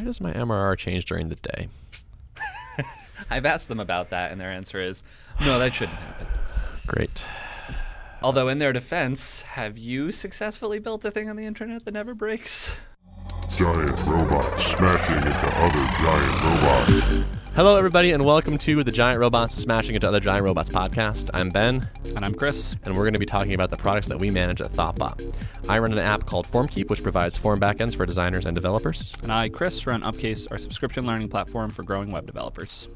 why does my MRR change during the day? I've asked them about that, and their answer is no, that shouldn't happen. Great. Although, in their defense, have you successfully built a thing on the internet that never breaks? Giant robots smashing into other giant robots. Hello, everybody, and welcome to the Giant Robots Smashing into Other Giant Robots podcast. I'm Ben, And I'm Chris. and we're going to be talking about the products that we manage at Thoughtbot. I run an app called FormKeep, which provides form backends for designers and developers. And I, Chris, run Upcase, our subscription learning platform for growing web developers.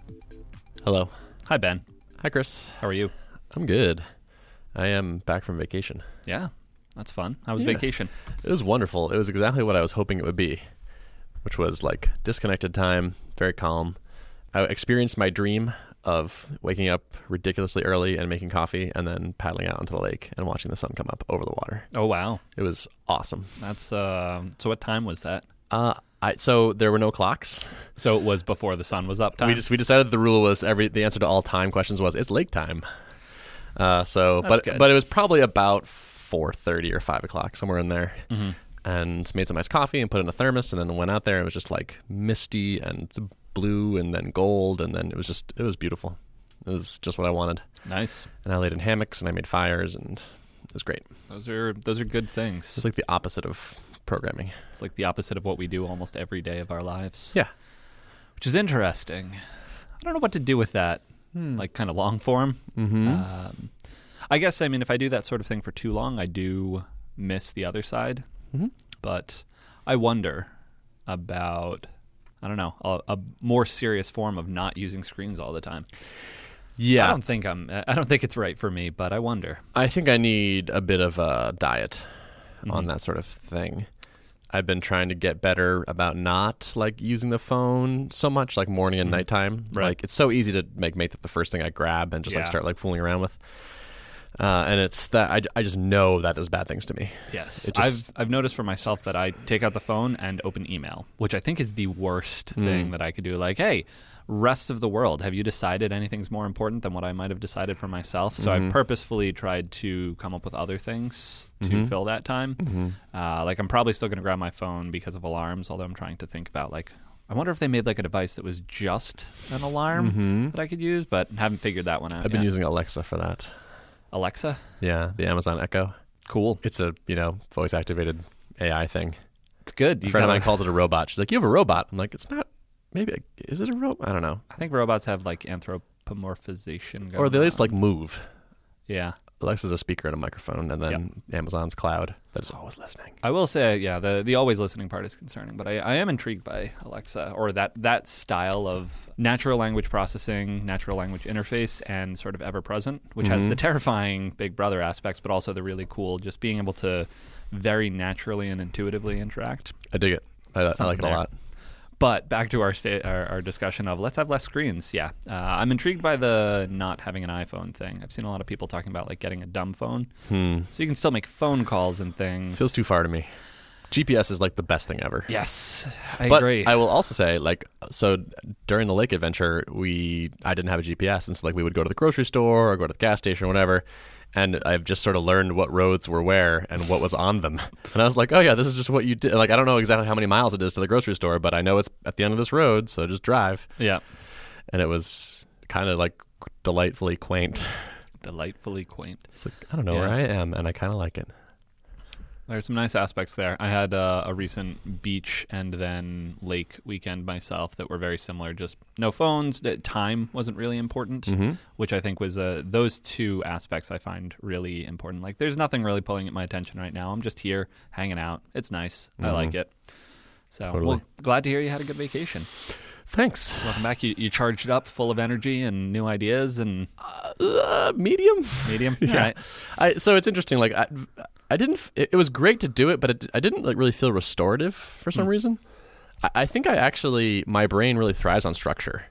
Hello. Hi, Ben. Hi, Chris. How are you? I'm good. I am back from vacation. Yeah, that's fun. How was Yeah. vacation? It was wonderful. It was exactly what I was hoping it would be, which was like disconnected time, very calm. I experienced my dream of waking up ridiculously early and making coffee and then paddling out onto the lake and watching the sun come up over the water. Oh, wow. It was awesome. That's uh, so. What time was that? Uh, I so there were no clocks. So it was before the sun was up. Time. We just we decided the rule was every the answer to all time questions was it's lake time. Uh, so That's but good. but it was probably about four thirty or five o'clock somewhere in there. Mm-hmm. and made some iced coffee and put it in a thermos and then went out there. It was just like misty and blue and then gold and then it was just it was beautiful. It was just what I wanted. nice. And I laid in hammocks and I made fires and it was great. Those are those are good things. It's like the opposite of programming. It's like the opposite of what we do almost every day of our lives. Yeah. which is interesting. I don't know what to do with that, like kind of long form. Mm-hmm. Um, I guess I mean if I do that sort of thing for too long, I do miss the other side. Mhm. But I wonder about I don't know a, a more serious form of not using screens all the time. Yeah, I don't think I'm. I don't think it's right for me, but I wonder. I think I need a bit of a diet on Mhm. that sort of thing. I've been trying to get better about not like using the phone so much, like morning and Mhm. nighttime. Right. Like it's so easy to make make the first thing I grab and just like start like fooling around with. Uh, and it's that I, I just know that does bad things to me. Yes, just- I've I've noticed for myself that I take out the phone and open email, which I think is the worst thing Mm. that I could do. Like, hey, rest of the world, have you decided anything's more important than what I might have decided for myself? So Mhm. I purposefully tried to come up with other things to Mhm. fill that time. Mm-hmm. Uh, like, I'm probably still going to grab my phone because of alarms, although I'm trying to think about like. I wonder if they made like a device that was just an alarm Mhm. that I could use, but haven't figured that one out. I've been yet. using Alexa for that. Alexa. Yeah, the Amazon Echo. Cool. It's a you know voice activated AI thing. It's good. A You friend of mine calls it a robot. She's like, "You have a robot." I'm like, "It's not. Maybe is it a robot? I don't know." I think robots have like anthropomorphization. Or they just on. like move. Yeah. Alexa's a speaker and a microphone, and then Amazon's cloud that is always listening. I will say, yeah, the the always listening part is concerning, but I, I am intrigued by Alexa or that that style of natural language processing, natural language interface, and sort of ever present, which has Mhm. the terrifying Big Brother aspects, but also the really cool, just being able to very naturally and intuitively interact. I dig it. I, I like it a lot. But back to our, sta- our our discussion of let's have less screens. Yeah, uh, I'm intrigued by the not having an iPhone thing. I've seen a lot of people talking about like getting a dumb phone, Hmm. so you can still make phone calls and things. Feels too far to me. GPS is like the best thing ever. Yes, I but agree. I will also say, like, so during the lake adventure, we I didn't have a GPS, and so like we would go to the grocery store or go to the gas station or whatever, and I've just sort of learned what roads were where and what was on them, and I was like, oh yeah, this is just what you did. Like I don't know exactly how many miles it is to the grocery store, but I know it's at the end of this road, so just drive. yeah, And it was kind of like delightfully quaint. delightfully quaint. It's like I don't know where I am, and I kind of like it. There's some nice aspects there. I had uh, a recent beach and then lake weekend myself that were very similar. Just no phones. uh, Time wasn't really important, Mm-hmm. which I think was uh, those two aspects I find really important. Like, there's nothing really pulling at my attention right now. I'm just here hanging out. It's nice. I Mhm. like it. So, Totally. well, glad to hear you had a good vacation. Thanks. Welcome back. You, you charged up, full of energy and new ideas and Uh, medium. medium. Yeah. Right. I so it's interesting. Like I, I didn't. It, it was great to do it, but it, I didn't like really feel restorative for some Hmm. reason. I, I think I actually my brain really thrives on structure.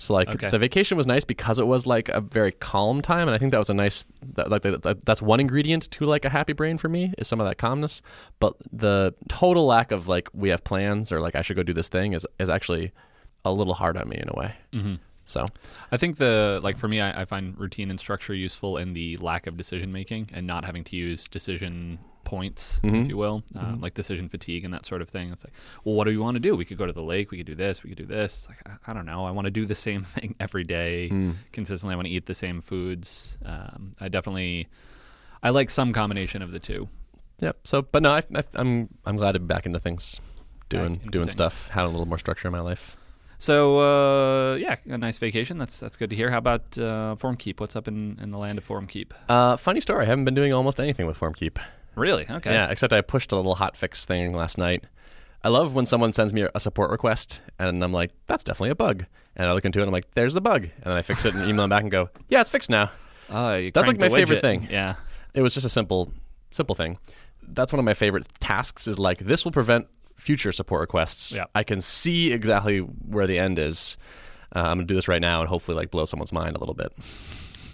So like Okay. the vacation was nice because it was like a very calm time, and I think that was a nice that, like that- that's one ingredient to like a happy brain for me is some of that calmness. But the total lack of like we have plans or like I should go do this thing is is actually a little hard on me in a way. Mm-hmm. So I think the like for me, I, I find routine and structure useful in the lack of decision making and not having to use decision points, Mm-hmm. if you will, uh, like decision fatigue and that sort of thing. It's like, well, what do we want to do? We could go to the lake. We could do this. We could do this. It's like, I, I don't know. I want to do the same thing every day Mm. consistently. I want to eat the same foods. Um, I definitely, I like some combination of the two. Yep. So, but no, I, I, I'm I'm glad to be back into things, doing into doing things. stuff, having a little more structure in my life. So uh, yeah, a nice vacation. That's that's good to hear. How about uh, FormKeep? What's up in, in the land of FormKeep? Uh, funny story. I haven't been doing almost anything with FormKeep. Really? Okay. Yeah, except I pushed a little hot fix thing last night. I love when someone sends me a support request and I'm like, that's definitely a bug. And I look into it and I'm like, there's the bug. And then I fix it and email them back and go, yeah, it's fixed now. You That's like my favorite thing. Yeah. It was just a simple, simple thing. That's one of my favorite tasks is like, this will prevent future support requests. Yeah. I can see exactly where the end is. Uh, I'm going to do this right now and hopefully like blow someone's mind a little bit.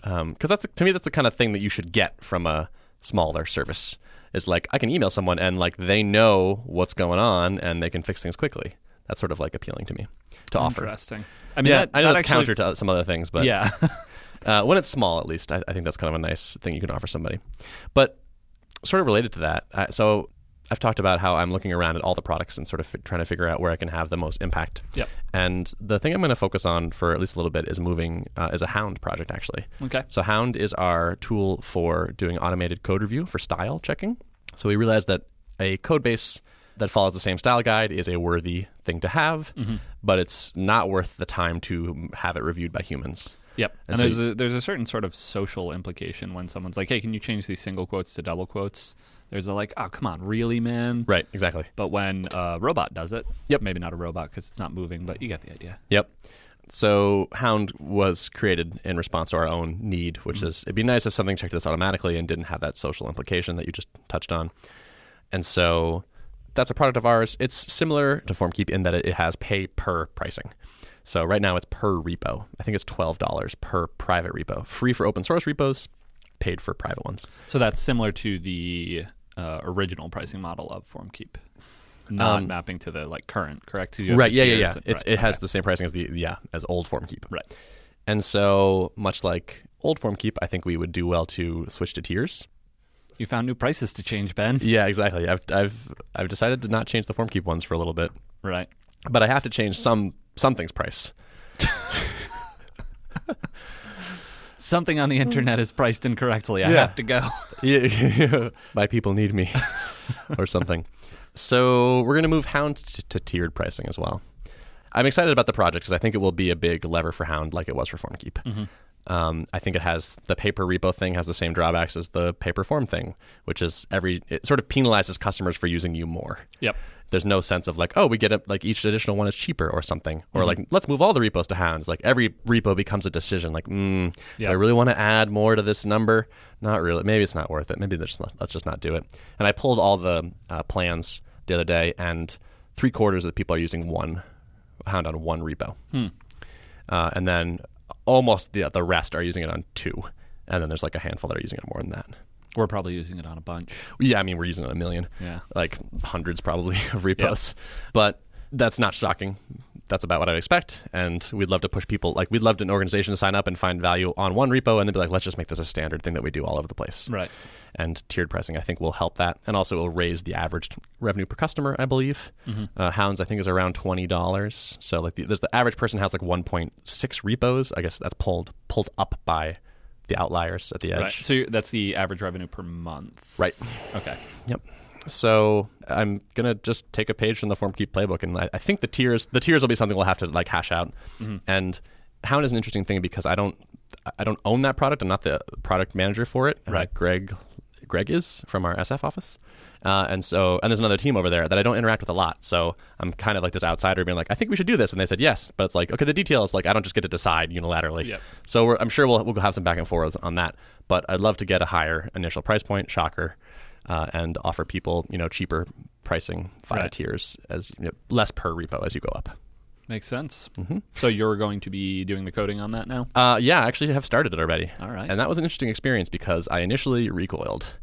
Because that's to me, that's the kind of thing that you should get from a smaller service. Is like I can email someone and like they know what's going on and they can fix things quickly. That's sort of like appealing to me to offer. Interesting. I mean, yeah, that, I know that it's actually- counter to some other things, but yeah. uh, when it's small, at least, I, I think that's kind of a nice thing you can offer somebody. But sort of related to that, uh, so I've talked about how I'm looking around at all the products and sort of fi- trying to figure out where I can have the most impact. Yep. And the thing I'm going to focus on for at least a little bit is moving uh, is a Hound project actually. Okay. So Hound is our tool for doing automated code review for style checking. So we realized that a code base that follows the same style guide is a worthy thing to have, Mm-hmm. but it's not worth the time to have it reviewed by humans. Yep. And And, so there's a there's a certain sort of social implication when someone's like, "Hey, can you change these single quotes to double quotes?" There's a like, "Oh, come on, really, man?" Right, exactly. But when a robot does it, Yep. maybe not a robot because it's not moving, but you get the idea. Yep. So Hound was created in response to our own need, which Mm-hmm. is it'd be nice if something checked this automatically and didn't have that social implication that you just touched on. And so that's a product of ours. It's similar to FormKeep in that it has pay per pricing. So right now it's per repo. I think it's twelve dollars per private repo, free for open source repos, paid for private ones. So that's similar to the uh, original pricing model of FormKeep, not Um, mapping to the like current, correct? Right? Yeah, yeah, yeah. and- It's right, it has okay. the same pricing as the yeah as old FormKeep. right. And so much like old FormKeep, I think we would do well to switch to tiers. You found new prices to change, Ben. Yeah, exactly. I've I've I've decided to not change the FormKeep ones for a little bit, Right. but I have to change some something's price. Something on the internet is priced incorrectly. I Yeah. have to go. Yeah, my people need me, or something. So we're gonna move Hound t- to tiered pricing as well. I'm excited about the project because I think it will be a big lever for Hound, like it was for FormKeep. Um, I think it has the paper repo thing has the same drawbacks as the paper form thing, which is every it sort of penalizes customers for using you more. Yep. There's no sense of like, oh, we get it like each additional one is cheaper or something, or like let's move all the repos to Hound. It's like every repo becomes a decision. Like, mm, Yeah. do I really want to add more to this number? Not really. Maybe it's not worth it. Maybe let's let's just not do it. And I pulled all the uh, plans the other day, and three quarters of the people are using one Hound on one repo, uh, and then almost the the rest are using it on two, and then there's like a handful that are using it more than that. We're probably using it on a bunch. Yeah, I mean we're using it on a million Yeah. like hundreds probably of repos. But that's not shocking. That's about what I'd expect. And we'd love to push people like we'd love an organization to sign up and find value on one repo and then be like, let's just make this a standard thing that we do all over the place. Right. And tiered pricing I think will help that. And also it will raise the average revenue per customer, I believe. Uh, Hounds I think is around twenty dollars. So like the, there's the average person has like one point six repos. I guess that's pulled pulled up by the outliers at the edge. Right. So that's the average revenue per month. Right. Okay. Yep. So I'm gonna just take a page from the FormKeep playbook, and I, I think the tiers the tiers will be something we'll have to like hash out. And Hound is an interesting thing because I don't I don't own that product. I'm not the product manager for it. Uh, Right. Greg Greg is from our SF office, uh, and so and there's another team over there that I don't interact with a lot. So I'm kind of like this outsider being like, I think we should do this, and they said yes, but it's like okay, the details like I don't just get to decide unilaterally. Yep. So we're, I'm sure we'll we'll have some back and forth on that, but I'd love to get a higher initial price point. Shocker uh, and offer people you know cheaper pricing via Right. tiers as you know, less per repo as you go up. Makes sense. Mm-hmm. So you're going to be doing the coding on that now? Uh, yeah, I actually have started it already. All right. and that was an interesting experience because I initially recoiled.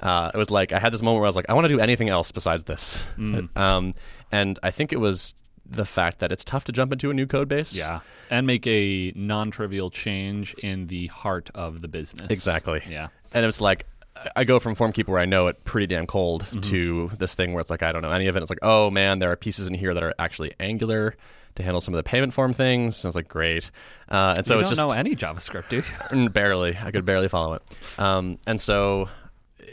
Uh, it was like I had this moment where I was like, I want to do anything else besides this. Mm. Um, and I think it was the fact that it's tough to jump into a new code base. Yeah. And make a non trivial change in the heart of the business. Exactly. Yeah. and it was like I go from FormKeep where I know it pretty damn cold Mm-hmm. to this thing where it's like I don't know any of it. It's like oh man, there are pieces in here that are actually Angular to handle some of the payment form things. And I was like great, uh, and so you it's don't just know any JavaScript, do you? Barely. I could barely follow it. Um, and so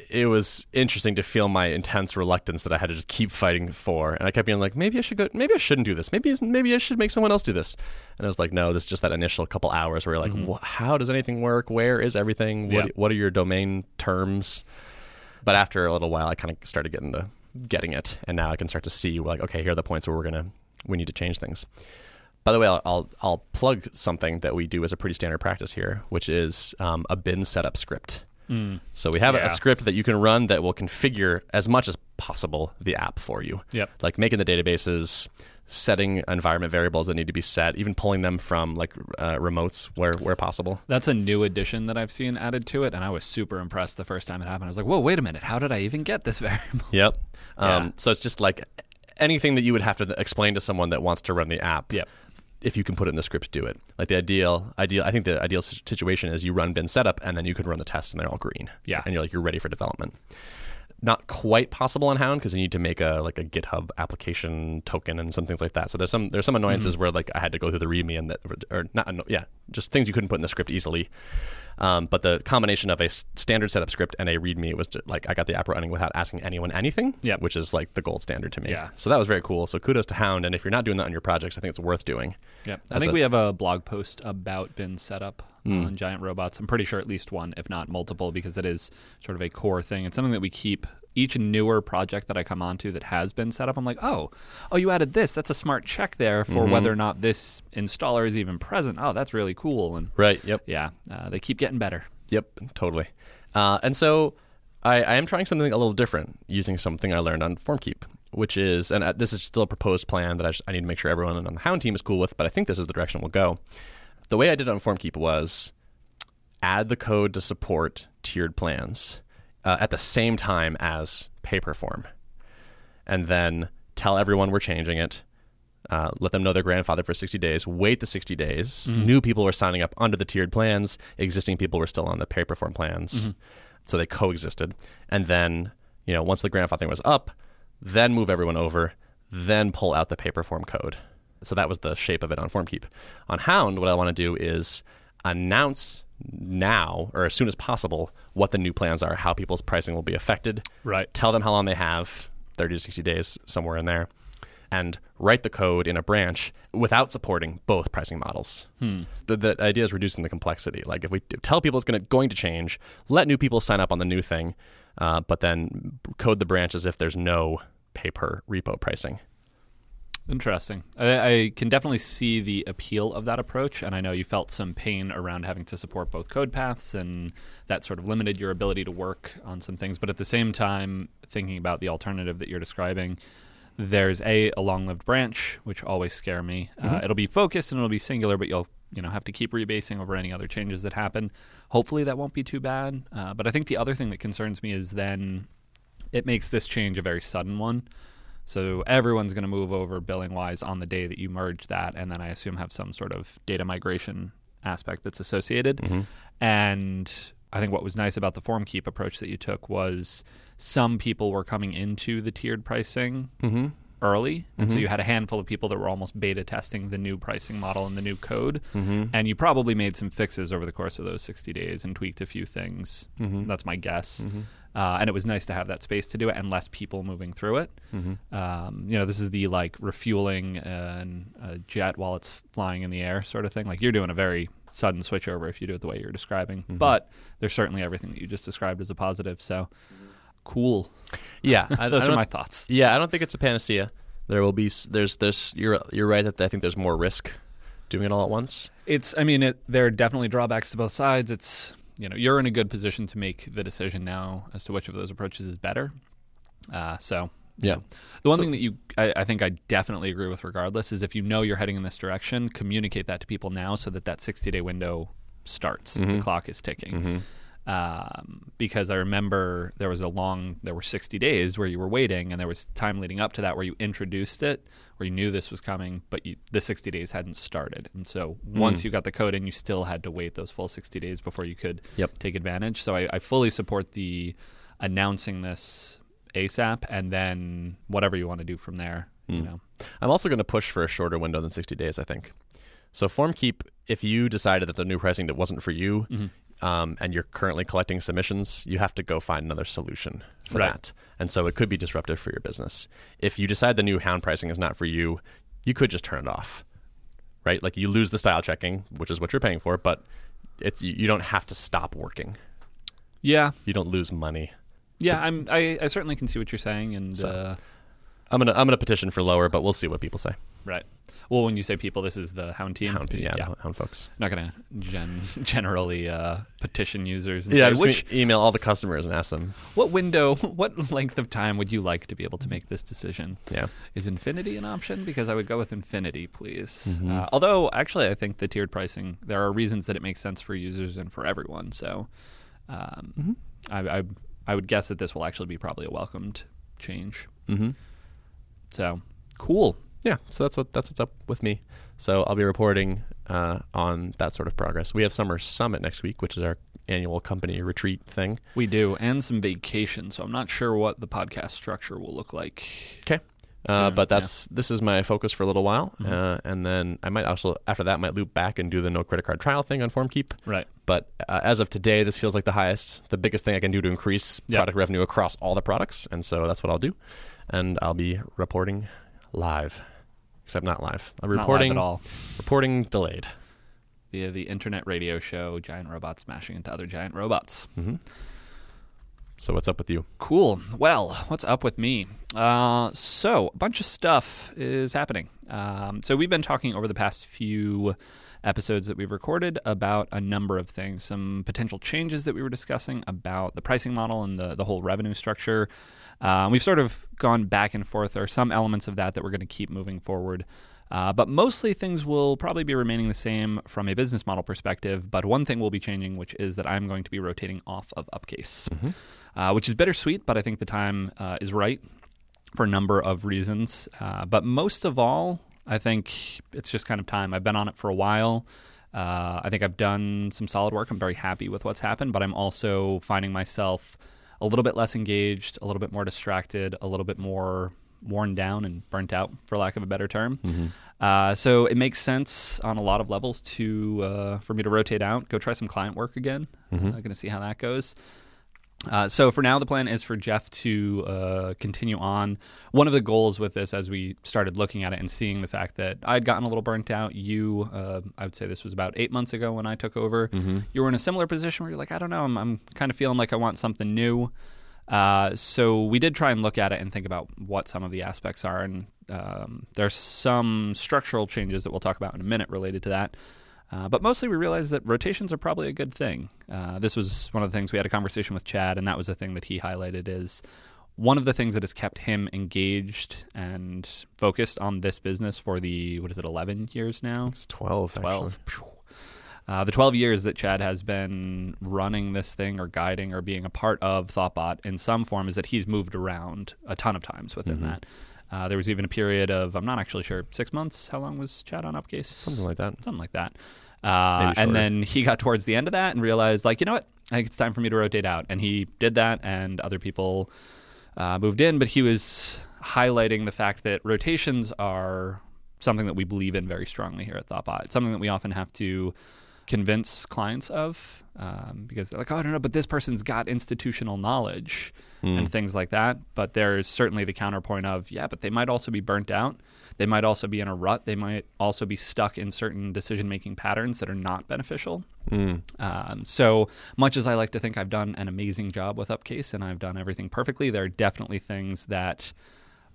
it was interesting to feel my intense reluctance that I had to just keep fighting for. And I kept being like, maybe I should go. Maybe I shouldn't do this. Maybe maybe I should make someone else do this. And I was like, no, this is just that initial couple hours where you're like, "Wha- how does anything work? Where is everything? What Yeah. what are your domain terms? But after a little while, I kind of started getting the getting it, and now I can start to see like, okay, here are the points where we're gonna we need to change things. By the way, I'll, I'll I'll plug something that we do as a pretty standard practice here, which is um, a bin setup script. So we have a- Yeah. a script that you can run that will configure as much as possible the app for you. Yep. Like making the databases, setting environment variables that need to be set, even pulling them from like uh, remotes where where possible. That's a new addition that I've seen added to it, and I was super impressed the first time it happened. I was like, "Whoa, wait a minute! How did I even get this variable?" Yep. Um, Yeah. So it's just like anything that you would have to explain to someone that wants to run the app. Yep. If you can put it in the script, do it. Like the ideal, ideal. I think the ideal situation is you run bin setup and then you can run the tests and they're all green. Yeah. And you're like you're ready for development. Not quite possible on Hound because you need to make a like a GitHub application token and some things like that. So there's some there's some annoyances mm-hmm. where like I had to go through the README and that or not yeah just things you couldn't put in the script easily. Um, but the combination of a standard setup script and a README was just, like I got the app running without asking anyone anything. Yep. which is like the gold standard to me. Yeah. So that was very cool. So kudos to Hound. And if you're not doing that on your projects, I think it's worth doing. Yep. I think a- we have a blog post about bin setup Hmm. on giant robots. I'm pretty sure at least one, if not multiple, because it is sort of a core thing. It's something that we keep each newer project that I come onto that has been set up. I'm like, oh, oh, you added this. That's a smart check there for Mm-hmm. whether or not this installer is even present. Oh, that's really cool. And Right. Yep. yeah, uh, they keep getting better. Yep, totally. Uh, and so I, I am trying something a little different using something I learned on FormKeep, which is, and uh, this is still a proposed plan that I, just, I need to make sure everyone on the Hound team is cool with, but I think this is the direction we'll go. The way I did it on FormKeep was add the code to support tiered plans uh, at the same time as paper form, and then tell everyone we're changing it. Uh, let them know they're grandfathered for 60 days. Wait the 60 days. New people were signing up under the tiered plans. Existing people were still on the paper form plans, so they coexisted. And then, you know, once the grandfathering was up, then move everyone over. Then pull out the paper form code. So that was the shape of it on FormKeep. On Hound, what I want to do is announce now or as soon as possible what the new plans are, how people's pricing will be affected. Right. Tell them how long they have, 30 to 60 days, somewhere in there, and write the code in a branch without supporting both pricing models. The, the idea is reducing the complexity. Like if we tell people it's going to going to change, let new people sign up on the new thing, uh, but then code the branch as if there's no pay per repo pricing. Interesting. I, I can definitely see the appeal of that approach, and I know you felt some pain around having to support both code paths, and that sort of limited your ability to work on some things. But at the same time, thinking about the alternative that you're describing, there's a a long-lived branch, which always scare me. Uh, it'll be focused and it'll be singular, but you'll you know have to keep rebasing over any other changes that happen. Hopefully, that won't be too bad. Uh, but I think the other thing that concerns me is then it makes this change a very sudden one. So everyone's going to move over billing wise on the day that you merge that, and then I assume have some sort of data migration aspect that's associated. Mm-hmm. And I think what was nice about the FormKeep approach that you took was some people were coming into the tiered pricing mm-hmm. Early, and so mm-hmm. you had a handful of people that were almost beta testing the new pricing model and the new code, mm-hmm. and you probably made some fixes over the course of those 60 days and tweaked a few things. Mm-hmm. That's my guess. Uh, and it was nice to have that space to do it and less people moving through it. Um, you know, this is the like refueling an, a jet while it's flying in the air sort of thing. Like you're doing a very sudden switchover if you do it the way you're describing. But there's certainly everything that you just described as a positive. So cool. Yeah, I, Those I are my thoughts. Yeah, I don't think it's a panacea. There will be there's there's you're you're right that I think there's more risk doing it all at once. It's. I mean, it, there are definitely drawbacks to both sides. It's. You know, you're in a good position to make the decision now as to which of those approaches is better. Uh, so Yeah. The one thing that you, I, I think I definitely agree with regardless, is if you know you're heading in this direction, communicate that to people now so that that 60 day window starts. The clock is ticking. Um, because I remember there was a long, there were 60 days where you were waiting, and there was time leading up to that where you introduced it, where you knew this was coming, but you, the 60 days hadn't started. And so once you got the code in, you still had to wait those full 60 days before you could Yep. take advantage. So I, I fully support the announcing this ASAP and then whatever you want to do from there. You know, I'm also going to push for a shorter window than 60 days, I think. So FormKeep, if you decided that the new pricing that wasn't for you, Mm-hmm. Um, and you're currently collecting submissions, you have to go find another solution for Right. that. And so it could be disruptive for your business. If you decide the new hound pricing is not for you, you could just turn it off, right? Like you lose the style checking, which is what you're paying for, but it's you don't have to stop working. yeah, You don't lose money. yeah. I'm I, I certainly can see what you're saying, and So- uh, I'm gonna I'm gonna petition for lower, but we'll see what people say. right. Well, when you say people, this is the Hound team. Hound, yeah, hound folks. not gonna gen- generally uh, petition users. And Yeah, say, which email all the customers and ask them. what window, what length of time would you like to be able to make this decision? Yeah. Is infinity an option? Because I would go with infinity, please. Mm-hmm. Uh, although, actually, I think the tiered pricing, there are reasons that it makes sense for users and for everyone. So um, Mm-hmm. I, I, I would guess that this will actually be probably a welcomed change. Mm-hmm. So cool. Yeah so that's what that's what's up with me so i'll be reporting uh, on that sort of progress we have summer summit next week which is our annual company retreat thing We do, and some vacation. So I'm not sure what the podcast structure will look like. okay uh, but that's this is my focus for a little while Mm-hmm. uh, and then i might also after that might loop back and do the no credit card trial thing on formkeep Right. but uh, as of today this feels like the highest the biggest thing i can do to increase Yep. product revenue across all the products and so that's what i'll do and i'll be reporting live except not live i'll be Not live reporting at all. reporting delayed via the internet radio show Giant Robots Smashing into Other Giant Robots. hmm so what's up with you Cool. Well, what's up with me? Uh, so, a bunch of stuff is happening. Um, so, we've been talking over the past few episodes that we've recorded about a number of things, some potential changes that we were discussing about the pricing model and the, the whole revenue structure. Um, we've sort of gone back and forth. There are some elements of that that we're going to keep moving forward. Uh, but mostly things will probably be remaining the same from a business model perspective. But one thing will be changing, which is that I'm going to be rotating off of Upcase, uh, which is bittersweet, but I think the time uh, is right for a number of reasons. Uh, but most of all, I think it's just kind of time. I've been on it for a while. Uh, I think I've done some solid work. I'm very happy with what's happened, but I'm also finding myself a little bit less engaged, a little bit more distracted, a little bit more worn down and burnt out, for lack of a better term. Uh, so it makes sense on a lot of levels to uh, for me to rotate out, go try some client work again. I'm going to see how that goes. Uh, so for now, the plan is for Jeff to uh, continue on. One of the goals with this, as we started looking at it and seeing the fact that I'd gotten a little burnt out, you, uh, I would say this was about eight months ago when I took over. You were in a similar position where you're like, I don't know, I'm, I'm kind of feeling like I want something new. Uh, so we did try and look at it and think about what some of the aspects are, and um, there's some structural changes that we'll talk about in a minute related to that. Uh, but mostly, we realized that rotations are probably a good thing. Uh, this was one of the things we had a conversation with Chad, and that was the thing that he highlighted is one of the things that has kept him engaged and focused on this business for the what is it, eleven years now? it's 12 12. Phew. Uh, the 12 years that Chad has been running this thing or guiding or being a part of ThoughtBot in some form is that he's moved around a ton of times within that. Uh, there was even a period of, I'm not actually sure, six months. How long was Chad on Upcase? something like that something like that. Uh, and then he got towards the end of that and realized, like, you know what? I think it's time for me to rotate out. And he did that, and other people uh, moved in. But he was highlighting the fact that rotations are something that we believe in very strongly here at ThoughtBot. It's something that we often have to convince clients of um, because they're like, oh, I don't know, but this person's got institutional knowledge and things like that. But there's certainly the counterpoint of, yeah, but they might also be burnt out. They might also be in a rut. They might also be stuck in certain decision making patterns that are not beneficial. Um, so much as I like to think I've done an amazing job with Upcase and I've done everything perfectly, there are definitely things that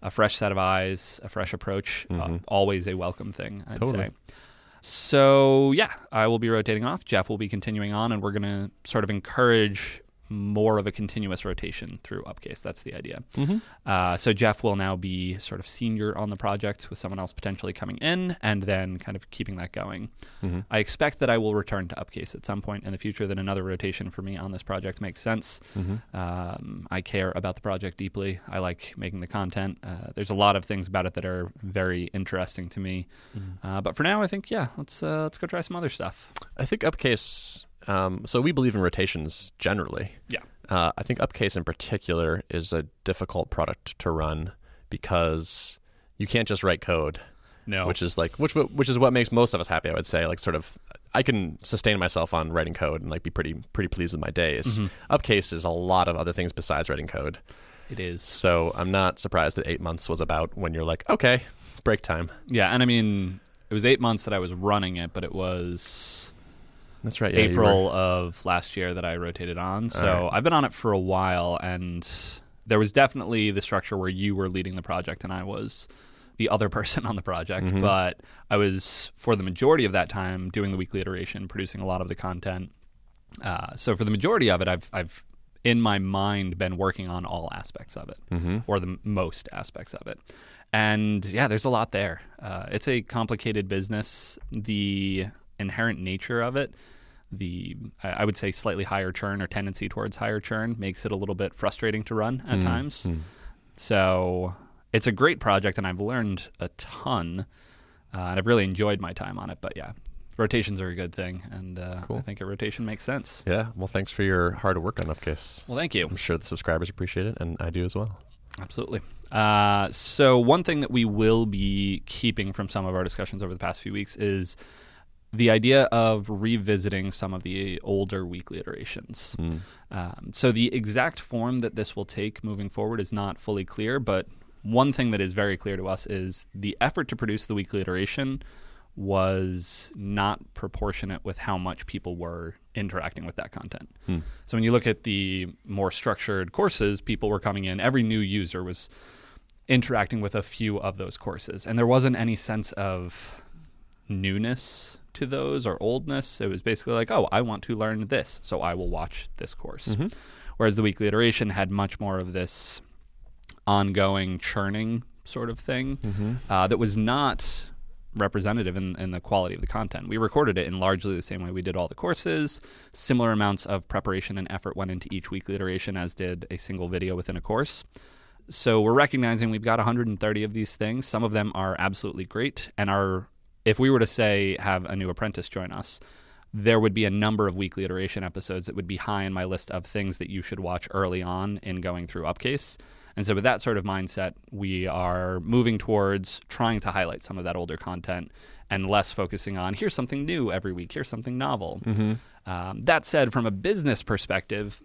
a fresh set of eyes, a fresh approach, uh, always a welcome thing, I'd Totally. say. So, yeah, I will be rotating off. Jeff will be continuing on, and we're going to sort of encourage more of a continuous rotation through Upcase. That's the idea. Uh, so Jeff will now be sort of senior on the project with someone else potentially coming in and then kind of keeping that going. I expect that I will return to Upcase at some point in the future, that another rotation for me on this project makes sense. Um, I care about the project deeply. I like making the content. Uh, there's a lot of things about it that are very interesting to me. Uh, but for now, I think, yeah, let's, uh, let's go try some other stuff. I think Upcase. Um, so we believe in rotations generally. Yeah. Uh, I think Upcase in particular is a difficult product to run because you can't just write code, No. which is like which which is what makes most of us happy. I would say, like sort of, I can sustain myself on writing code and like be pretty pretty pleased with my days. Upcase is a lot of other things besides writing code. it is. So I'm not surprised that eight months was about when you're like, okay, break time. Yeah, and I mean, it was eight months that I was running it, but it was That's right. Yeah, April of last year that I rotated on. So right. I've been on it for a while, and there was definitely the structure where you were leading the project and I was the other person on the project. Mm-hmm. But I was, for the majority of that time, doing the weekly iteration, producing a lot of the content. Uh, so for the majority of it, I've, I've in my mind been working on all aspects of it, Mm-hmm. or the most aspects of it. And yeah, there's a lot there. Uh, it's a complicated business. The inherent nature of it, the I would say slightly higher churn or tendency towards higher churn, makes it a little bit frustrating to run Mm, at times. So it's a great project, and I've learned a ton, uh, and I've really enjoyed my time on it. But yeah, rotations are a good thing, and uh, I think a rotation makes sense. Yeah. Well, thanks for your hard work on Upcase. Well, thank you. I'm sure the subscribers appreciate it, and I do as well. Absolutely. Uh, so, one thing that we will be keeping from some of our discussions over the past few weeks is the idea of revisiting some of the older weekly iterations. Um, so, the exact form that this will take moving forward is not fully clear, but one thing that is very clear to us is the effort to produce the weekly iteration was not proportionate with how much people were interacting with that content. So when you look at the more structured courses, people were coming in, every new user was interacting with a few of those courses. And there wasn't any sense of newness to those or oldness. It was basically like, oh, I want to learn this, so I will watch this course. Whereas the weekly iteration had much more of this ongoing churning sort of thing uh, that was not representative in, in the quality of the content. We recorded it in largely the same way we did all the courses. Similar amounts of preparation and effort went into each weekly iteration as did a single video within a course. So we're recognizing we've got 130 of these things. Some of them are absolutely great and are if we were to say have a new apprentice join us, there would be a number of weekly iteration episodes that would be high in my list of things that you should watch early on in going through Upcase. And so, with that sort of mindset, we are moving towards trying to highlight some of that older content and less focusing on here's something new every week, here's something novel. Um, that said, from a business perspective,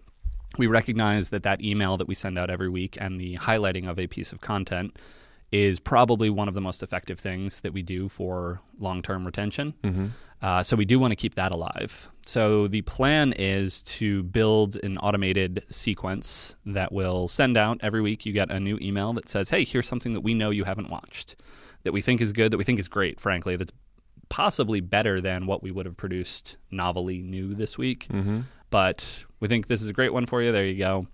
we recognize that that email that we send out every week and the highlighting of a piece of content is probably one of the most effective things that we do for long-term retention. Uh, so we do want to keep that alive. So the plan is to build an automated sequence that will send out every week. You get a new email that says, "Hey, here's something that we know you haven't watched, that we think is good, that we think is great. Frankly, that's possibly better than what we would have produced novelly new this week. But we think this is a great one for you. There you go.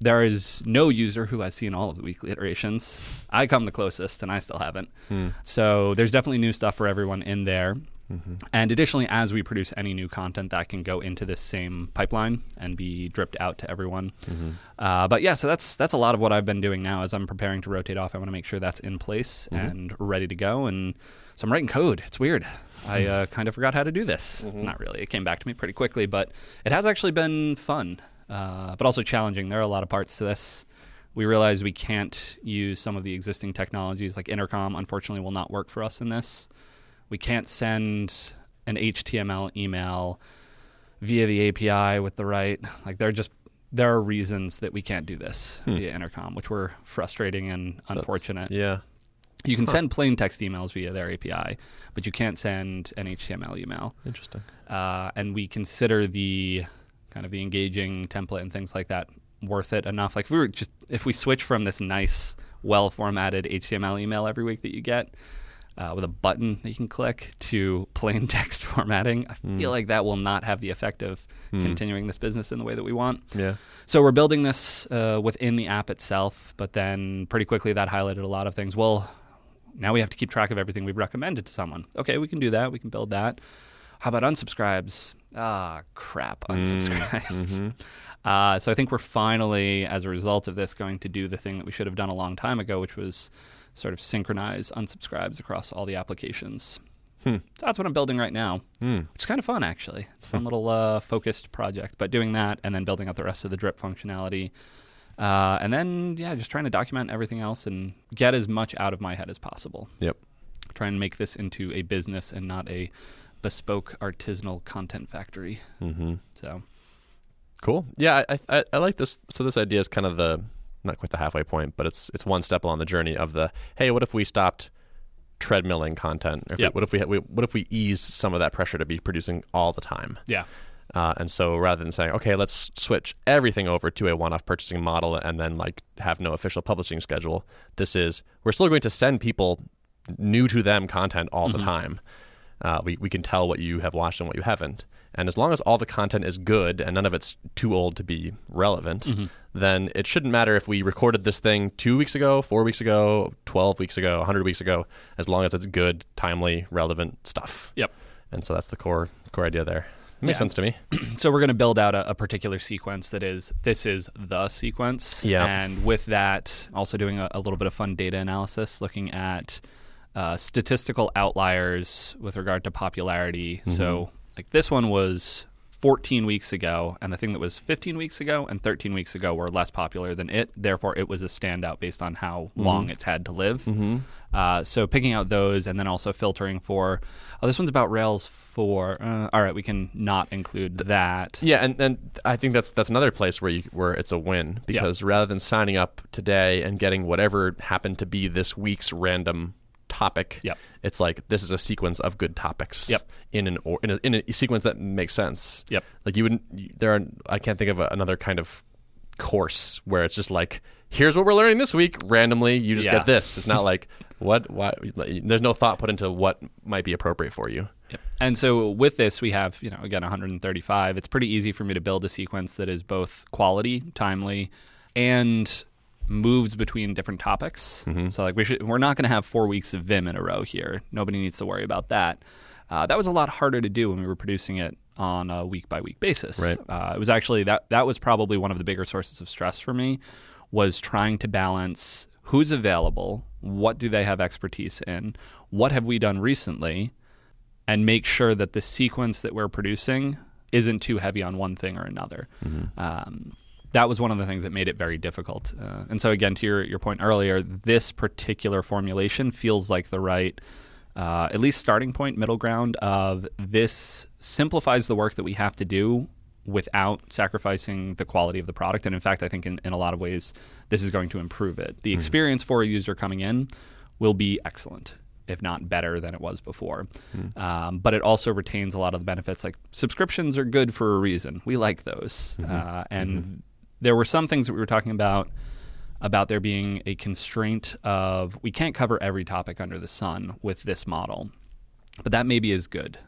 There is no user who has seen all of the weekly iterations. I come the closest, and I still haven't. Hmm. So there's definitely new stuff for everyone in there. Mm-hmm. And additionally, as we produce any new content, that can go into this same pipeline and be dripped out to everyone. Mm-hmm. Uh, but yeah, so that's that's a lot of what I've been doing now. As I'm preparing to rotate off, I want to make sure that's in place mm-hmm. and ready to go. And so I'm writing code. It's weird. I hmm. uh, kind of forgot how to do this. Not really. It came back to me pretty quickly, but it has actually been fun, uh, but also challenging. There are a lot of parts to this. We realize we can't use some of the existing technologies, like intercom. Unfortunately, will not work for us in this. We can't send an HTML email via the API with the right. Like there are just there are reasons that we can't do this via intercom, which were frustrating and unfortunate. Yeah. You can send plain text emails via their API, but you can't send an HTML email. Interesting. Uh, and we consider the kind of the engaging template and things like that worth it enough. Like if we were just if we switch from this nice, well formatted HTML email every week that you get, uh, with a button that you can click to plain text formatting. I feel like that will not have the effect of continuing this business in the way that we want. Yeah. So we're building this uh, within the app itself, but then pretty quickly that highlighted a lot of things. Well, now we have to keep track of everything we've recommended to someone. Okay, we can do that. We can build that. How about unsubscribes? Ah, crap, unsubscribes. Uh, so I think we're finally, as a result of this, going to do the thing that we should have done a long time ago, which was sort of synchronize unsubscribes across all the applications. So that's what I'm building right now, which is kind of fun, actually. It's a fun little uh, focused project. But doing that and then building out the rest of the drip functionality. Uh, and then, yeah, just trying to document everything else and get as much out of my head as possible. Yep. Try and make this into a business and not a bespoke artisanal content factory. Mm-hmm. So, Cool. Yeah, I, I I like this. So this idea is kind of the not quite the halfway point, but it's it's one step along the journey of the hey, what if we stopped treadmilling content? If we- what if we, we what if we eased some of that pressure to be producing all the time? yeah. Uh, and so rather than saying, okay, let's switch everything over to a one-off purchasing model and then like have no official publishing schedule, this is we're still going to send people new to them content all the time. Uh, we we can tell what you have watched and what you haven't, and as long as all the content is good and none of it's too old to be relevant, then it shouldn't matter if we recorded this thing two weeks ago, four weeks ago, twelve weeks ago, hundred weeks ago, as long as it's good, timely, relevant stuff. Yep. And so that's the core core idea there. Makes Yeah. sense to me. So we're going to build out a, a particular sequence that is this is the sequence. Yeah. And with that, also doing a, a little bit of fun data analysis, looking at uh, statistical outliers with regard to popularity. So like this one was 14 weeks ago, and the thing that was 15 weeks ago and 13 weeks ago were less popular than it. Therefore, it was a standout based on how long it's had to live. Uh, so picking out those and then also filtering for, oh, this one's about Rails for. Uh, all right, we can not include that. Yeah, and, and I think that's that's another place where you where it's a win because rather than signing up today and getting whatever happened to be this week's random topic, Yep. it's like this is a sequence of good topics. Yep. In an or in a, in a sequence that makes sense. Yep. Like you wouldn't. There are. I can't think of a, another kind of course where it's just like here's what we're learning this week randomly you just Yeah. get this it's not like what why there's no thought put into what might be appropriate for you Yep. And so with this, we have, you know, again, 135. It's pretty easy for me to build a sequence that is both quality, timely, and moves between different topics. So like we should, we're not going to have four weeks of Vim in a row here. Nobody needs to worry about that. Uh, that was a lot harder to do when we were producing it on a week by week basis. Right. Uh, it was actually that that was probably one of the bigger sources of stress for me was trying to balance who's available, what do they have expertise in, what have we done recently, and make sure that the sequence that we're producing isn't too heavy on one thing or another. Um, that was one of the things that made it very difficult. Uh, and so, again, to your, your point earlier, this particular formulation feels like the right, uh, at least starting point, middle ground of this simplifies the work that we have to do without sacrificing the quality of the product. And in fact, I think in, in a lot of ways, this is going to improve it. The experience for a user coming in will be excellent, if not better than it was before. Um, but it also retains a lot of the benefits. Like subscriptions are good for a reason. We like those. Uh, and there were some things that we were talking about about there being a constraint of we can't cover every topic under the sun with this model. But that maybe is good.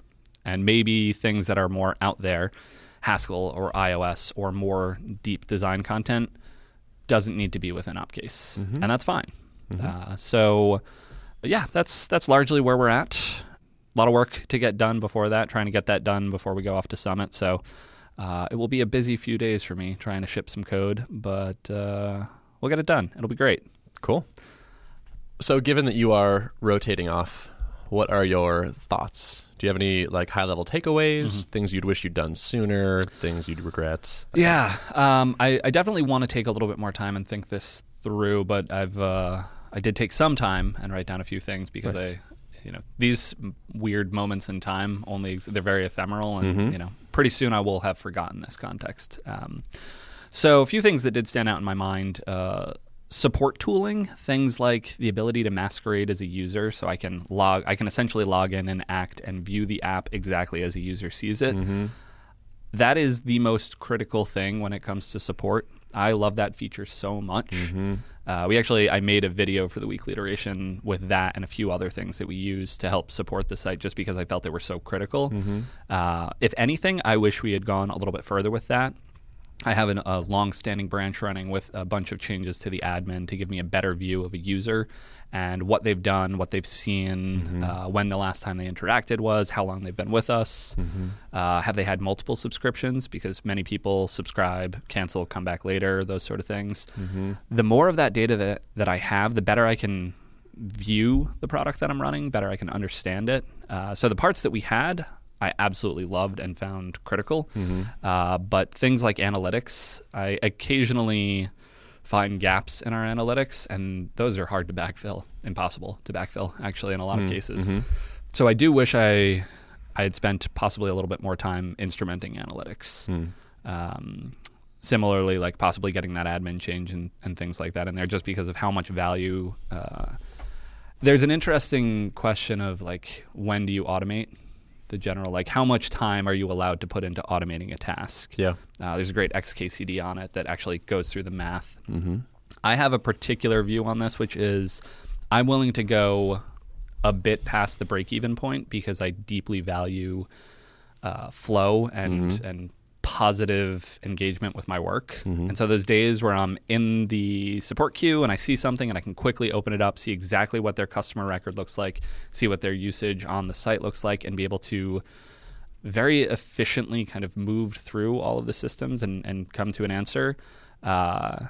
And maybe things that are more out there, Haskell or iOS or more deep design content, doesn't need to be within Upcase. And that's fine. Uh, so, yeah, that's that's largely where we're at. A lot of work to get done before that, trying to get that done before we go off to Summit. So, uh, it will be a busy few days for me trying to ship some code, but uh, we'll get it done. It'll be great. Cool. So, given that you are rotating off, what are your thoughts? Do you have any like high level takeaways? Things you'd wish you'd done sooner? Things you'd regret? Yeah, um, I, I definitely want to take a little bit more time and think this through, but I've uh, I did take some time and write down a few things because Nice. I, you know, these weird moments in time only they're very ephemeral, and you know, pretty soon I will have forgotten this context. Um, so a few things that did stand out in my mind. Uh, support tooling things like the ability to masquerade as a user so i can log i can essentially log in and act and view the app exactly as a user sees it that is the most critical thing when it comes to support. I love that feature so much. Uh, we actually, I made a video for the weekly iteration with that and a few other things that we use to help support the site just because I felt they were so critical. Uh, if anything, I wish we had gone a little bit further with that. I have an, a long-standing branch running with a bunch of changes to the admin to give me a better view of a user and what they've done, what they've seen, uh, when the last time they interacted was, how long they've been with us, uh, have they had multiple subscriptions? Because many people subscribe, cancel, come back later, those sort of things. The more of that data that, that I have, the better I can view the product that I'm running, better I can understand it. Uh, so the parts that we had, I absolutely loved and found critical. Uh, but things like analytics, I occasionally find gaps in our analytics, and those are hard to backfill, impossible to backfill, actually, in a lot of cases. So I do wish I I had spent possibly a little bit more time instrumenting analytics. Um, similarly, like possibly getting that admin change and, and things like that in there, just because of how much value. Uh, there's an interesting question of like when do you automate the general like how much time are you allowed to put into automating a task? Yeah. uh, there's a great xkcd on it that actually goes through the math. I have a particular view on this which is i'm willing to go a bit past the break even point because i deeply value uh, flow and and positive engagement with my work. And so those days where I'm in the support queue and I see something and I can quickly open it up, see exactly what their customer record looks like, see what their usage on the site looks like, and be able to very efficiently kind of move through all of the systems and, and come to an answer. Uh,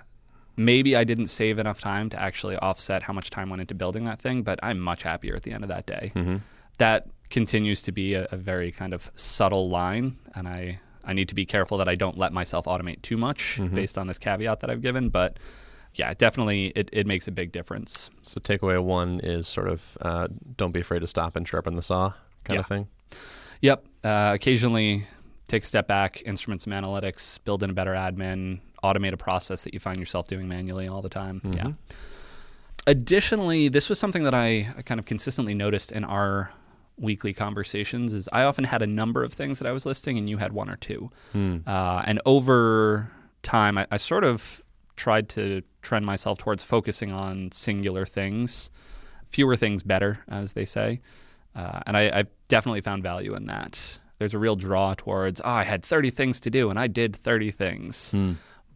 maybe I didn't save enough time to actually offset how much time went into building that thing, but I'm much happier at the end of that day. That continues to be a, a very kind of subtle line, and I I need to be careful that I don't let myself automate too much based on this caveat that I've given. But yeah, definitely it, it makes a big difference. So takeaway one is sort of uh, don't be afraid to stop and sharpen the saw kind Yeah. of thing. Yep. Uh, occasionally take a step back, instrument some analytics, build in a better admin, automate a process that you find yourself doing manually all the time. Yeah. Additionally, this was something that I, I kind of consistently noticed in our weekly conversations is I often had a number of things that I was listing and you had one or two. Uh, and over time, I, I sort of tried to trend myself towards focusing on singular things, fewer things better, as they say. Uh, and I, I've definitely found value in that. There's a real draw towards, oh, I had 30 things to do and I did 30 things.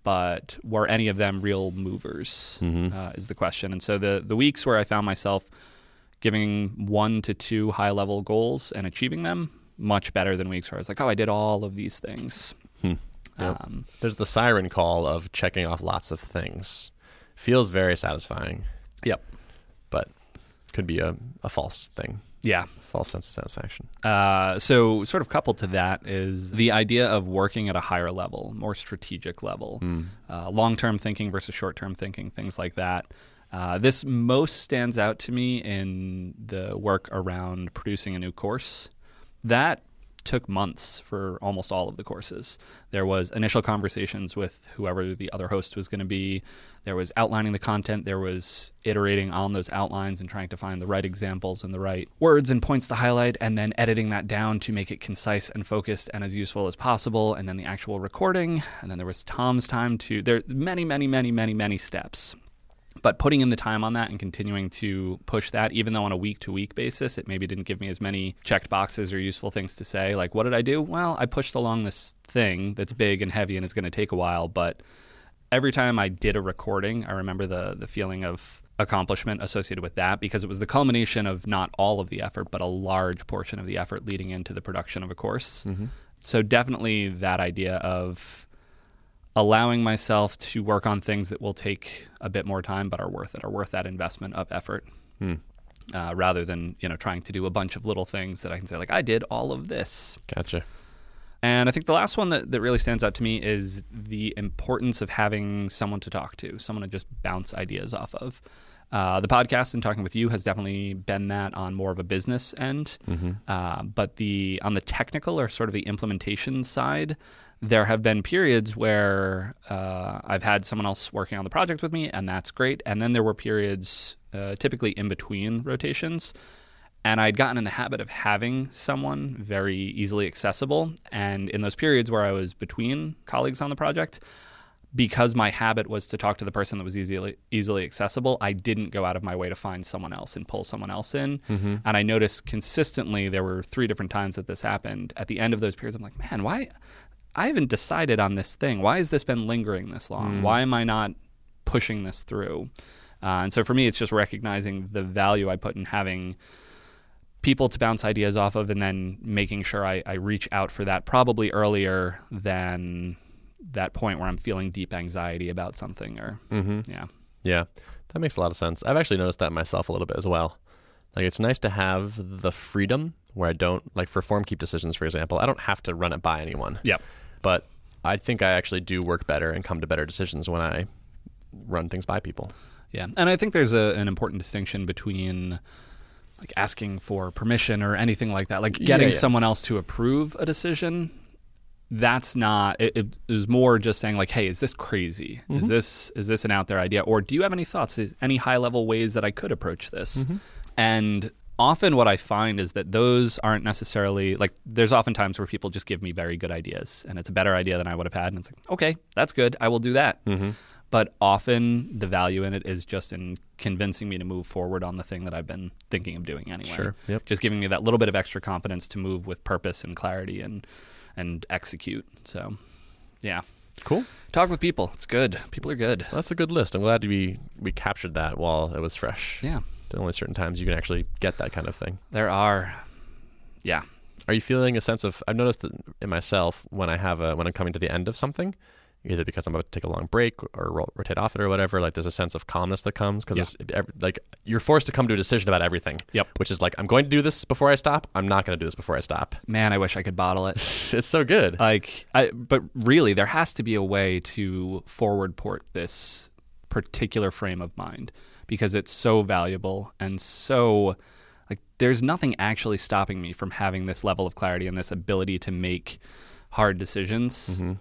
But were any of them real movers? Uh, is the question. And so the, the weeks where I found myself giving one to two high level goals and achieving them, much better than weeks where I was like, oh, I did all of these things. Yep. Um, There's the siren call of checking off lots of things. Feels very satisfying, yep. but could be a, a false thing, Yeah. false sense of satisfaction. Uh, so, sort of coupled to that is the idea of working at a higher level, more strategic level, uh, long term thinking versus short term thinking, things like that. Uh, this most stands out to me in the work around producing a new course. That took months for almost all of the courses. There was initial conversations with whoever the other host was going to be. There was outlining the content. There was iterating on those outlines and trying to find the right examples and the right words and points to highlight, and then editing that down to make it concise and focused and as useful as possible. And then the actual recording. And then there was Thom's time to. There many, many, many, many, many steps but putting in the time on that and continuing to push that, even though on a week to week basis, it maybe didn't give me as many checked boxes or useful things to say. Like, what did I do? Well, I pushed along this thing that's big and heavy and is going to take a while. But every time I did a recording, I remember the the feeling of accomplishment associated with that because it was the culmination of not all of the effort, but a large portion of the effort leading into the production of a course. Mm-hmm. So definitely that idea of allowing myself to work on things that will take a bit more time but are worth it, are worth that investment of effort. Uh, rather than you know trying to do a bunch of little things that I can say like I did all of this. Gotcha. And I think the last one that, that really stands out to me is the importance of having someone to talk to, someone to just bounce ideas off of. Uh, the podcast and talking with you has definitely been that on more of a business end, uh, but the on the technical or sort of the implementation side, there have been periods where uh, I've had someone else working on the project with me, and that's great. And then there were periods, uh, typically in between rotations, and I'd gotten in the habit of having someone very easily accessible. And in those periods where I was between colleagues on the project, because my habit was to talk to the person that was easily easily accessible, I didn't go out of my way to find someone else and pull someone else in. Mm-hmm. And I noticed consistently there were three different times that this happened. At the end of those periods, I'm like, man, why? I haven't decided on this thing. Why has this been lingering this long? Why am I not pushing this through? Uh, and so for me, it's just recognizing the value I put in having people to bounce ideas off of and then making sure I, I reach out for that probably earlier than that point where I'm feeling deep anxiety about something or Mm-hmm. yeah. Yeah, that makes a lot of sense. I've actually noticed that myself a little bit as well. Like it's nice to have the freedom where I don't like for FormKeep decisions, for example. I don't have to run it by anyone. Yep. But I think I actually do work better and come to better decisions when I run things by people. Yeah, and I think there's a, an important distinction between like asking for permission or anything like that, like Yeah, getting yeah. someone else to approve a decision. That's not. It, it is more just saying like, "Hey, is this crazy? Mm-hmm. Is this is this an out there idea? Or do you have any thoughts? Is, any high level ways that I could approach this?" Mm-hmm. And often, what I find is that those aren't necessarily like. There's often times where people just give me very good ideas, and it's a better idea than I would have had, and it's like, okay, that's good. I will do that Mm-hmm. but often the value in it is just in convincing me to move forward on the thing that I've been thinking of doing anyway. Sure. Yep. Just giving me that little bit of extra confidence to move with purpose and clarity and and execute. So, yeah. Cool. Talk with people. It's good. People are good. That's a good list. I'm glad we we captured that while it was fresh. Yeah. There's only certain times you can actually get that kind of thing. There are Yeah. Are you feeling a sense of? I've noticed that in myself when I have a when I'm coming to the end of something, either because I'm about to take a long break or ro- rotate off it or whatever. Like there's a sense of calmness that comes because like you're forced to come to a decision about everything. Yep. Which is like I'm going to do this before I stop. I'm not going to do this before I stop. Man, I wish I could bottle it. It's so good. like I, but really there has to be a way to forward port this particular frame of mind because it's so valuable and so like there's nothing actually stopping me from having this level of clarity and this ability to make hard decisions mm-hmm.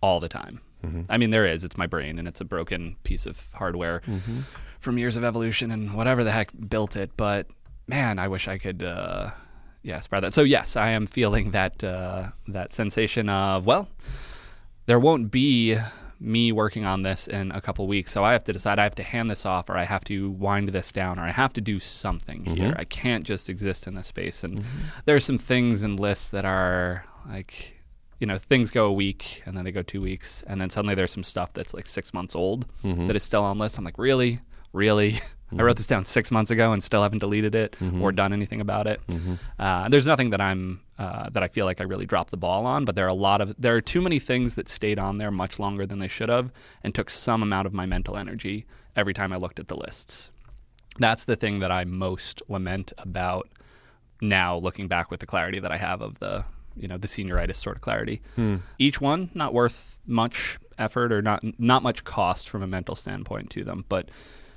all the time i mean there is. It's my brain and it's a broken piece of hardware from years of evolution and whatever the heck built it. But man i wish i could uh yeah spread that. So yes i am feeling that uh that sensation of well there won't be me working on this in a couple weeks. So I have to decide. I have to hand this off or I have to wind this down or I have to do something here. I can't just exist in this space. And there's some things and lists that are like, you know, things go a week and then they go two weeks. And then suddenly there's some stuff that's like six months old that is still on list. I'm like, really? Really? I wrote this down six months ago and still haven't deleted it or done anything about it. Uh, there's nothing that I'm uh, that I feel like I really dropped the ball on, but there are a lot of there are too many things that stayed on there much longer than they should have and took some amount of my mental energy every time I looked at the lists. That's the thing that I most lament about now looking back with the clarity that I have of the you know the senioritis sort of clarity. Each one not worth much effort or not not much cost from a mental standpoint to them, but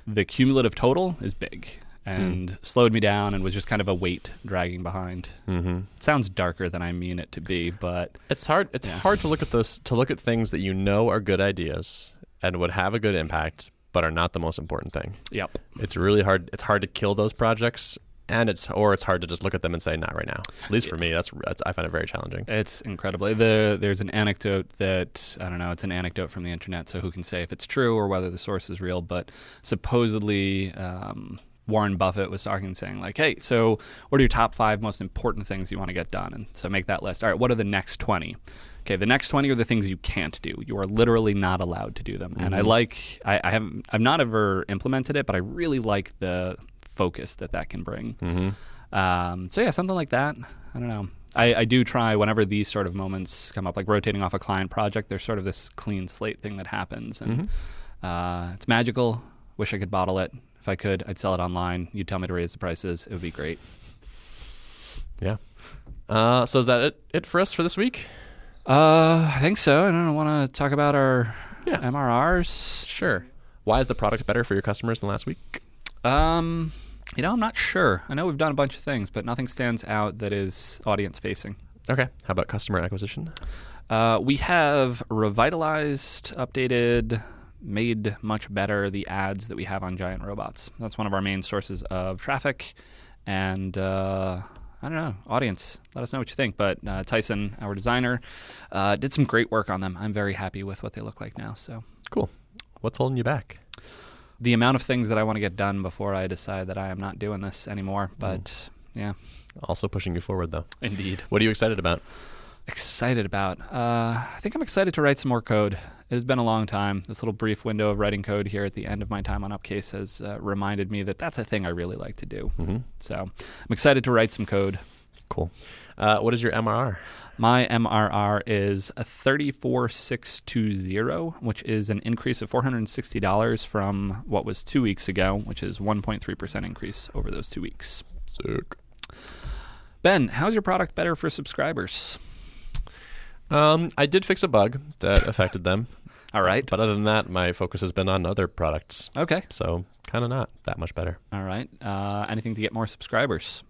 the cumulative total is big and slowed me down and was just kind of a weight dragging behind. mm-hmm. It sounds darker than I mean it to be, but It's hard. It's hard to look at those to look at things that you know are good ideas and would have a good impact, but are not the most important thing. yep. It's really hard. It's hard to kill those projects, and it's or it's hard to just look at them and say not right now. At least for me, that's, that's I find it very challenging. It's incredibly. The, there's an anecdote that, I don't know, it's an anecdote from the internet, so who can say if it's true or whether the source is real, but supposedly um, Warren Buffett was talking and saying, like, hey, so what are your top five most important things you want to get done? And so make that list. All right, what are the next 20? Okay, the next 20 are the things you can't do. You are literally not allowed to do them. And I like, I, I haven't, I've not ever implemented it, but I really like the focus that that can bring. Mm-hmm. Um, so yeah, something like that. I don't know. I, I do try whenever these sort of moments come up, like rotating off a client project. There's sort of this clean slate thing that happens, and uh, it's magical. Wish I could bottle it. If I could, I'd sell it online. You'd tell me to raise the prices. It would be great. Yeah. Uh, so is that it, it for us for this week? Uh, I think so. I don't want to talk about our Yeah. MRRs. Sure. Why is the product better for your customers than last week? Um, you know, I'm not sure. I know we've done a bunch of things, but nothing stands out that is audience facing. Okay. How about customer acquisition? Uh, we have revitalized, updated, made much better the ads that we have on Giant Robots. That's one of our main sources of traffic. And uh, I don't know, audience, let us know what you think. But uh, Tyson, our designer, uh, did some great work on them. I'm very happy with what they look like now. So Cool. What's holding you back? The amount of things that I want to get done before I decide that I am not doing this anymore. But yeah, Also pushing you forward, though. indeed. What are you excited about? Excited about? Uh, I think I'm excited to write some more code. It has been a long time. This little brief window of writing code here at the end of my time on Upcase has uh, reminded me that that's a thing I really like to do. Mm-hmm. So I'm excited to write some code. Cool. Uh, what is your MRR? My MRR is a 34620, which is an increase of $460 from what was two weeks ago, which is 1.3% increase over those two weeks. Sick. Ben, how's your product better for subscribers? Um, I did fix a bug that affected them. All right. But other than that, my focus has been on other products. Okay. So kind of not that much better. All right. Uh, anything to get more subscribers?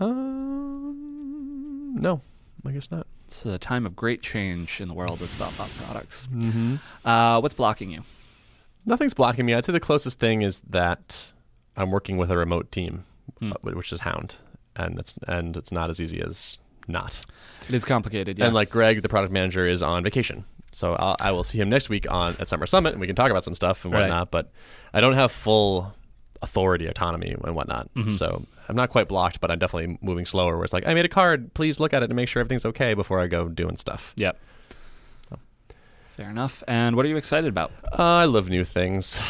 Um, no, I guess not. It's a time of great change in the world of Thoughtbot products. Mm-hmm. Uh, what's blocking you? Nothing's blocking me. I'd say the closest thing is that I'm working with a remote team, Hmm. uh, which is Hound, and it's and it's not as easy as not. It is complicated. Yeah. And like Greg, the product manager, is on vacation, so I'll, I will see him next week on at Summer Summit, and we can talk about some stuff and Right. whatnot. But I don't have full authority, autonomy, and whatnot. Mm-hmm. So I'm not quite blocked, but I'm definitely moving slower. Where it's like, I made a card. Please look at it and make sure everything's okay before I go doing stuff. yep. Fair enough. And what are you excited about? Uh, I love new things.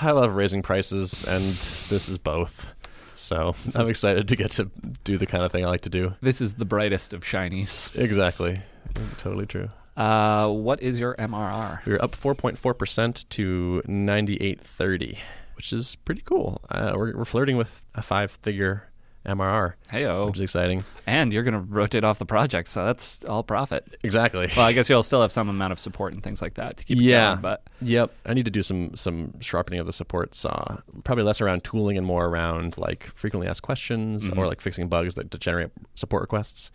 I love raising prices, and this is both. So I'm excited to get to do the kind of thing I like to do. This is the brightest of shinies. Exactly. Totally true. Uh, what is your MRR? We are up 4.4% to 9830, which is pretty cool. Uh, we're, we're flirting with a five figure MRR, Heyo. which is exciting. And you're going to rotate off the project, so that's all profit. Exactly. Well, I guess you'll still have some amount of support and things like that to keep it Yeah. going, but Yep, I need to do some some sharpening of the support saw. Probably less around tooling and more around like frequently asked questions or like fixing bugs that generate support requests.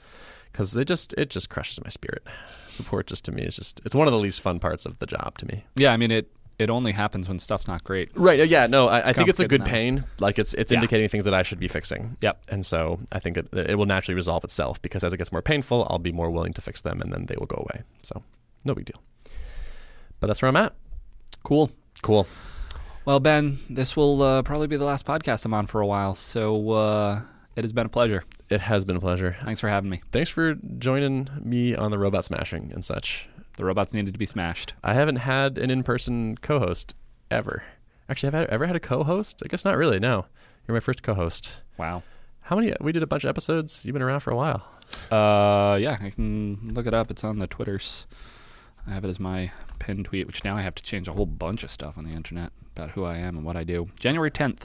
Because they just it just crushes my spirit. Support just to me is just it's one of the least fun parts of the job to me. yeah, I mean it it only happens when stuff's not great. Right? Yeah. No, I, I think it's a good pain. Like it's it's Yeah. indicating things that I should be fixing. Yep. And so I think it, it will naturally resolve itself because as it gets more painful, I'll be more willing to fix them, and then they will go away. So no big deal. But that's where I'm at. Cool. Cool. Well, Ben, this will uh, probably be the last podcast I'm on for a while, so uh, it has been a pleasure. It has been a pleasure. Thanks for having me. Thanks for joining me on the robot smashing and such. The robots needed to be smashed. I haven't had an in-person co-host ever. Actually, I've I ever had a co-host? I guess not really. No, you're my first co-host. Wow. How many? We did a bunch of episodes. You've been around for a while. Uh, yeah, I can look it up. It's on the Twitters. I have it as my pinned tweet, which now I have to change a whole bunch of stuff on the internet about who I am and what I do. January 10th.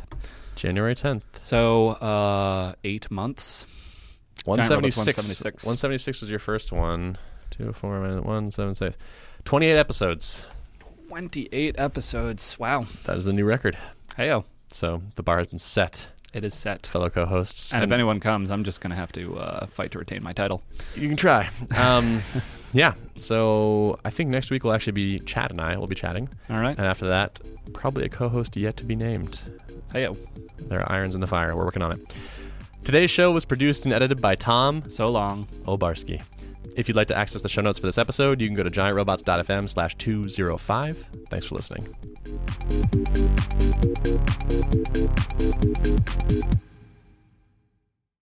January 10th. So, uh, eight months. 176. 176. 176 was your first one. Two, four, minus one, seven, six. 28 episodes. 28 episodes. Wow. That is the new record. Heyo. So the bar has been set, It is set. fellow co-hosts. And if anyone comes, I'm just going to have to uh, fight to retain my title. You can try. Um, yeah. So I think next week will actually be Chad and I will be chatting, All right. and after that, probably a co-host yet to be named. Heyo. There are irons in the fire. We're working on it. Today's show was produced and edited by Thom So long. Obarski. If you'd like to access the show notes for this episode, you can go to giantrobots.fm slash 205. Thanks for listening.